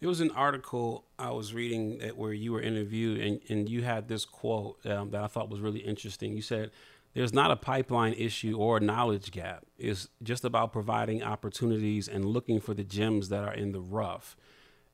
There was an article I was reading that where you were interviewed, and, and you had this quote um, that I thought was really interesting. You said, There's not a pipeline issue or a knowledge gap. It's just about providing opportunities and looking for the gems that are in the rough.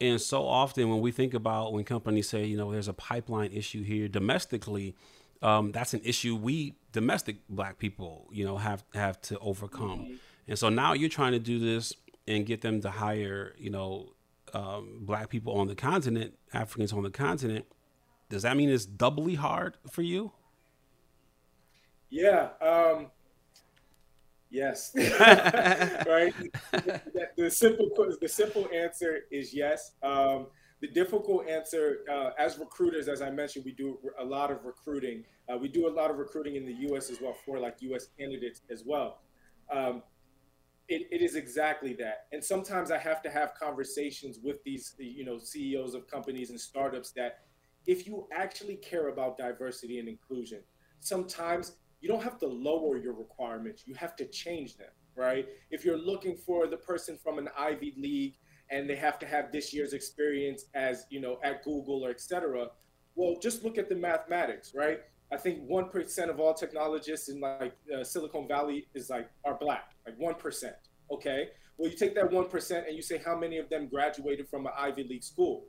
And so often, when we think about when companies say, you know, there's a pipeline issue here domestically, um, that's an issue we domestic black people, you know, have have to overcome. Mm-hmm. And so now you're trying to do this and get them to hire, you know, um, black people on the continent, Africans on the continent, does that mean it's doubly hard for you? Yeah. Um, yes. right. the, simple the simple answer is yes. Um, the difficult answer, uh, as recruiters, as I mentioned, we do a lot of recruiting. Uh, we do a lot of recruiting in the U.S. as well for like U.S. candidates as well. Um, it, it is exactly that. And sometimes I have to have conversations with these, you know, CEOs of companies and startups that if you actually care about diversity and inclusion, sometimes you don't have to lower your requirements. You have to change them, right? If you're looking for the person from an Ivy League and they have to have this year's experience as, you know, at Google or et cetera, well, just look at the mathematics, right? I think one percent of all technologists in like uh, Silicon Valley is like are black, like one percent. Okay, well you take that one percent and you say how many of them graduated from an Ivy League school.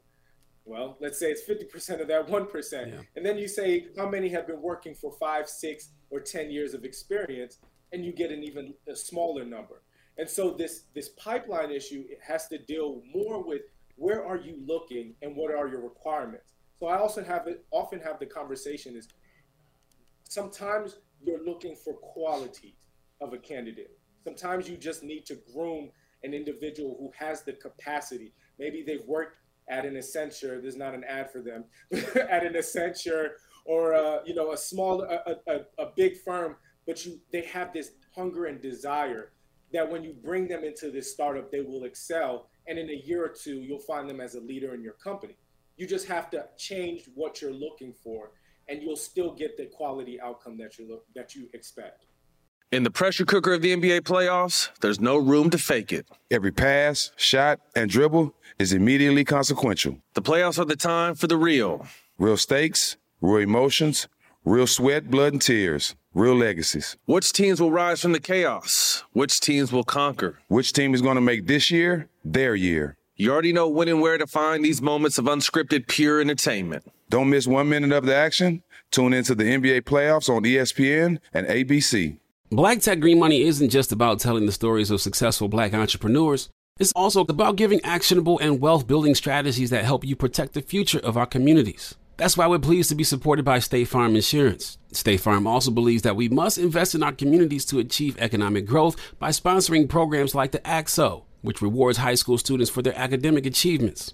Well, let's say it's fifty percent of that one yeah. and then you say how many have been working for five, six, or ten years of experience, and you get an even smaller number. And so this this pipeline issue has to deal more with where are you looking and what are your requirements. So I also have it often have the conversation is sometimes you're looking for qualities of a candidate. Sometimes you just need to groom an individual who has the capacity. maybe they've worked at an Accenture. There's not an ad for them at an Accenture or uh, you know a small a, a, a big firm, but you they have this hunger and desire that when you bring them into this startup, they will excel. And in a year or two, you'll find them as a leader in your company. You just have to change what you're looking for, and you'll still get the quality outcome that you look that you expect. In the pressure cooker of the NBA playoffs, there's no room to fake it. Every pass, shot, and dribble is immediately consequential. The playoffs are the time for the real. Real stakes, real emotions, real sweat, blood, and tears, real legacies. Which teams will rise from the chaos? Which teams will conquer? Which team is going to make this year their year? You already know when and where to find these moments of unscripted, pure entertainment. Don't miss one minute of the action. Tune into the NBA playoffs on ESPN and ABC. Black Tech Green Money isn't just about telling the stories of successful black entrepreneurs. It's also about giving actionable and wealth building strategies that help you protect the future of our communities. That's why we're pleased to be supported by State Farm Insurance. State Farm also believes that we must invest in our communities to achieve economic growth by sponsoring programs like the ACT-SO, which rewards high school students for their academic achievements.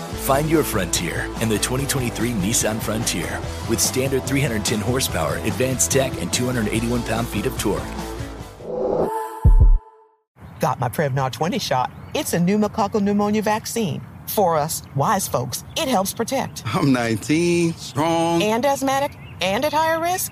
Find your frontier in the 2023 Nissan Frontier with standard 310 horsepower, advanced tech, and 281 pound feet of torque. Got my Prevnar 20 shot. It's a pneumococcal pneumonia vaccine. For us, wise folks, it helps protect. I'm 19, strong, and asthmatic, and at higher risk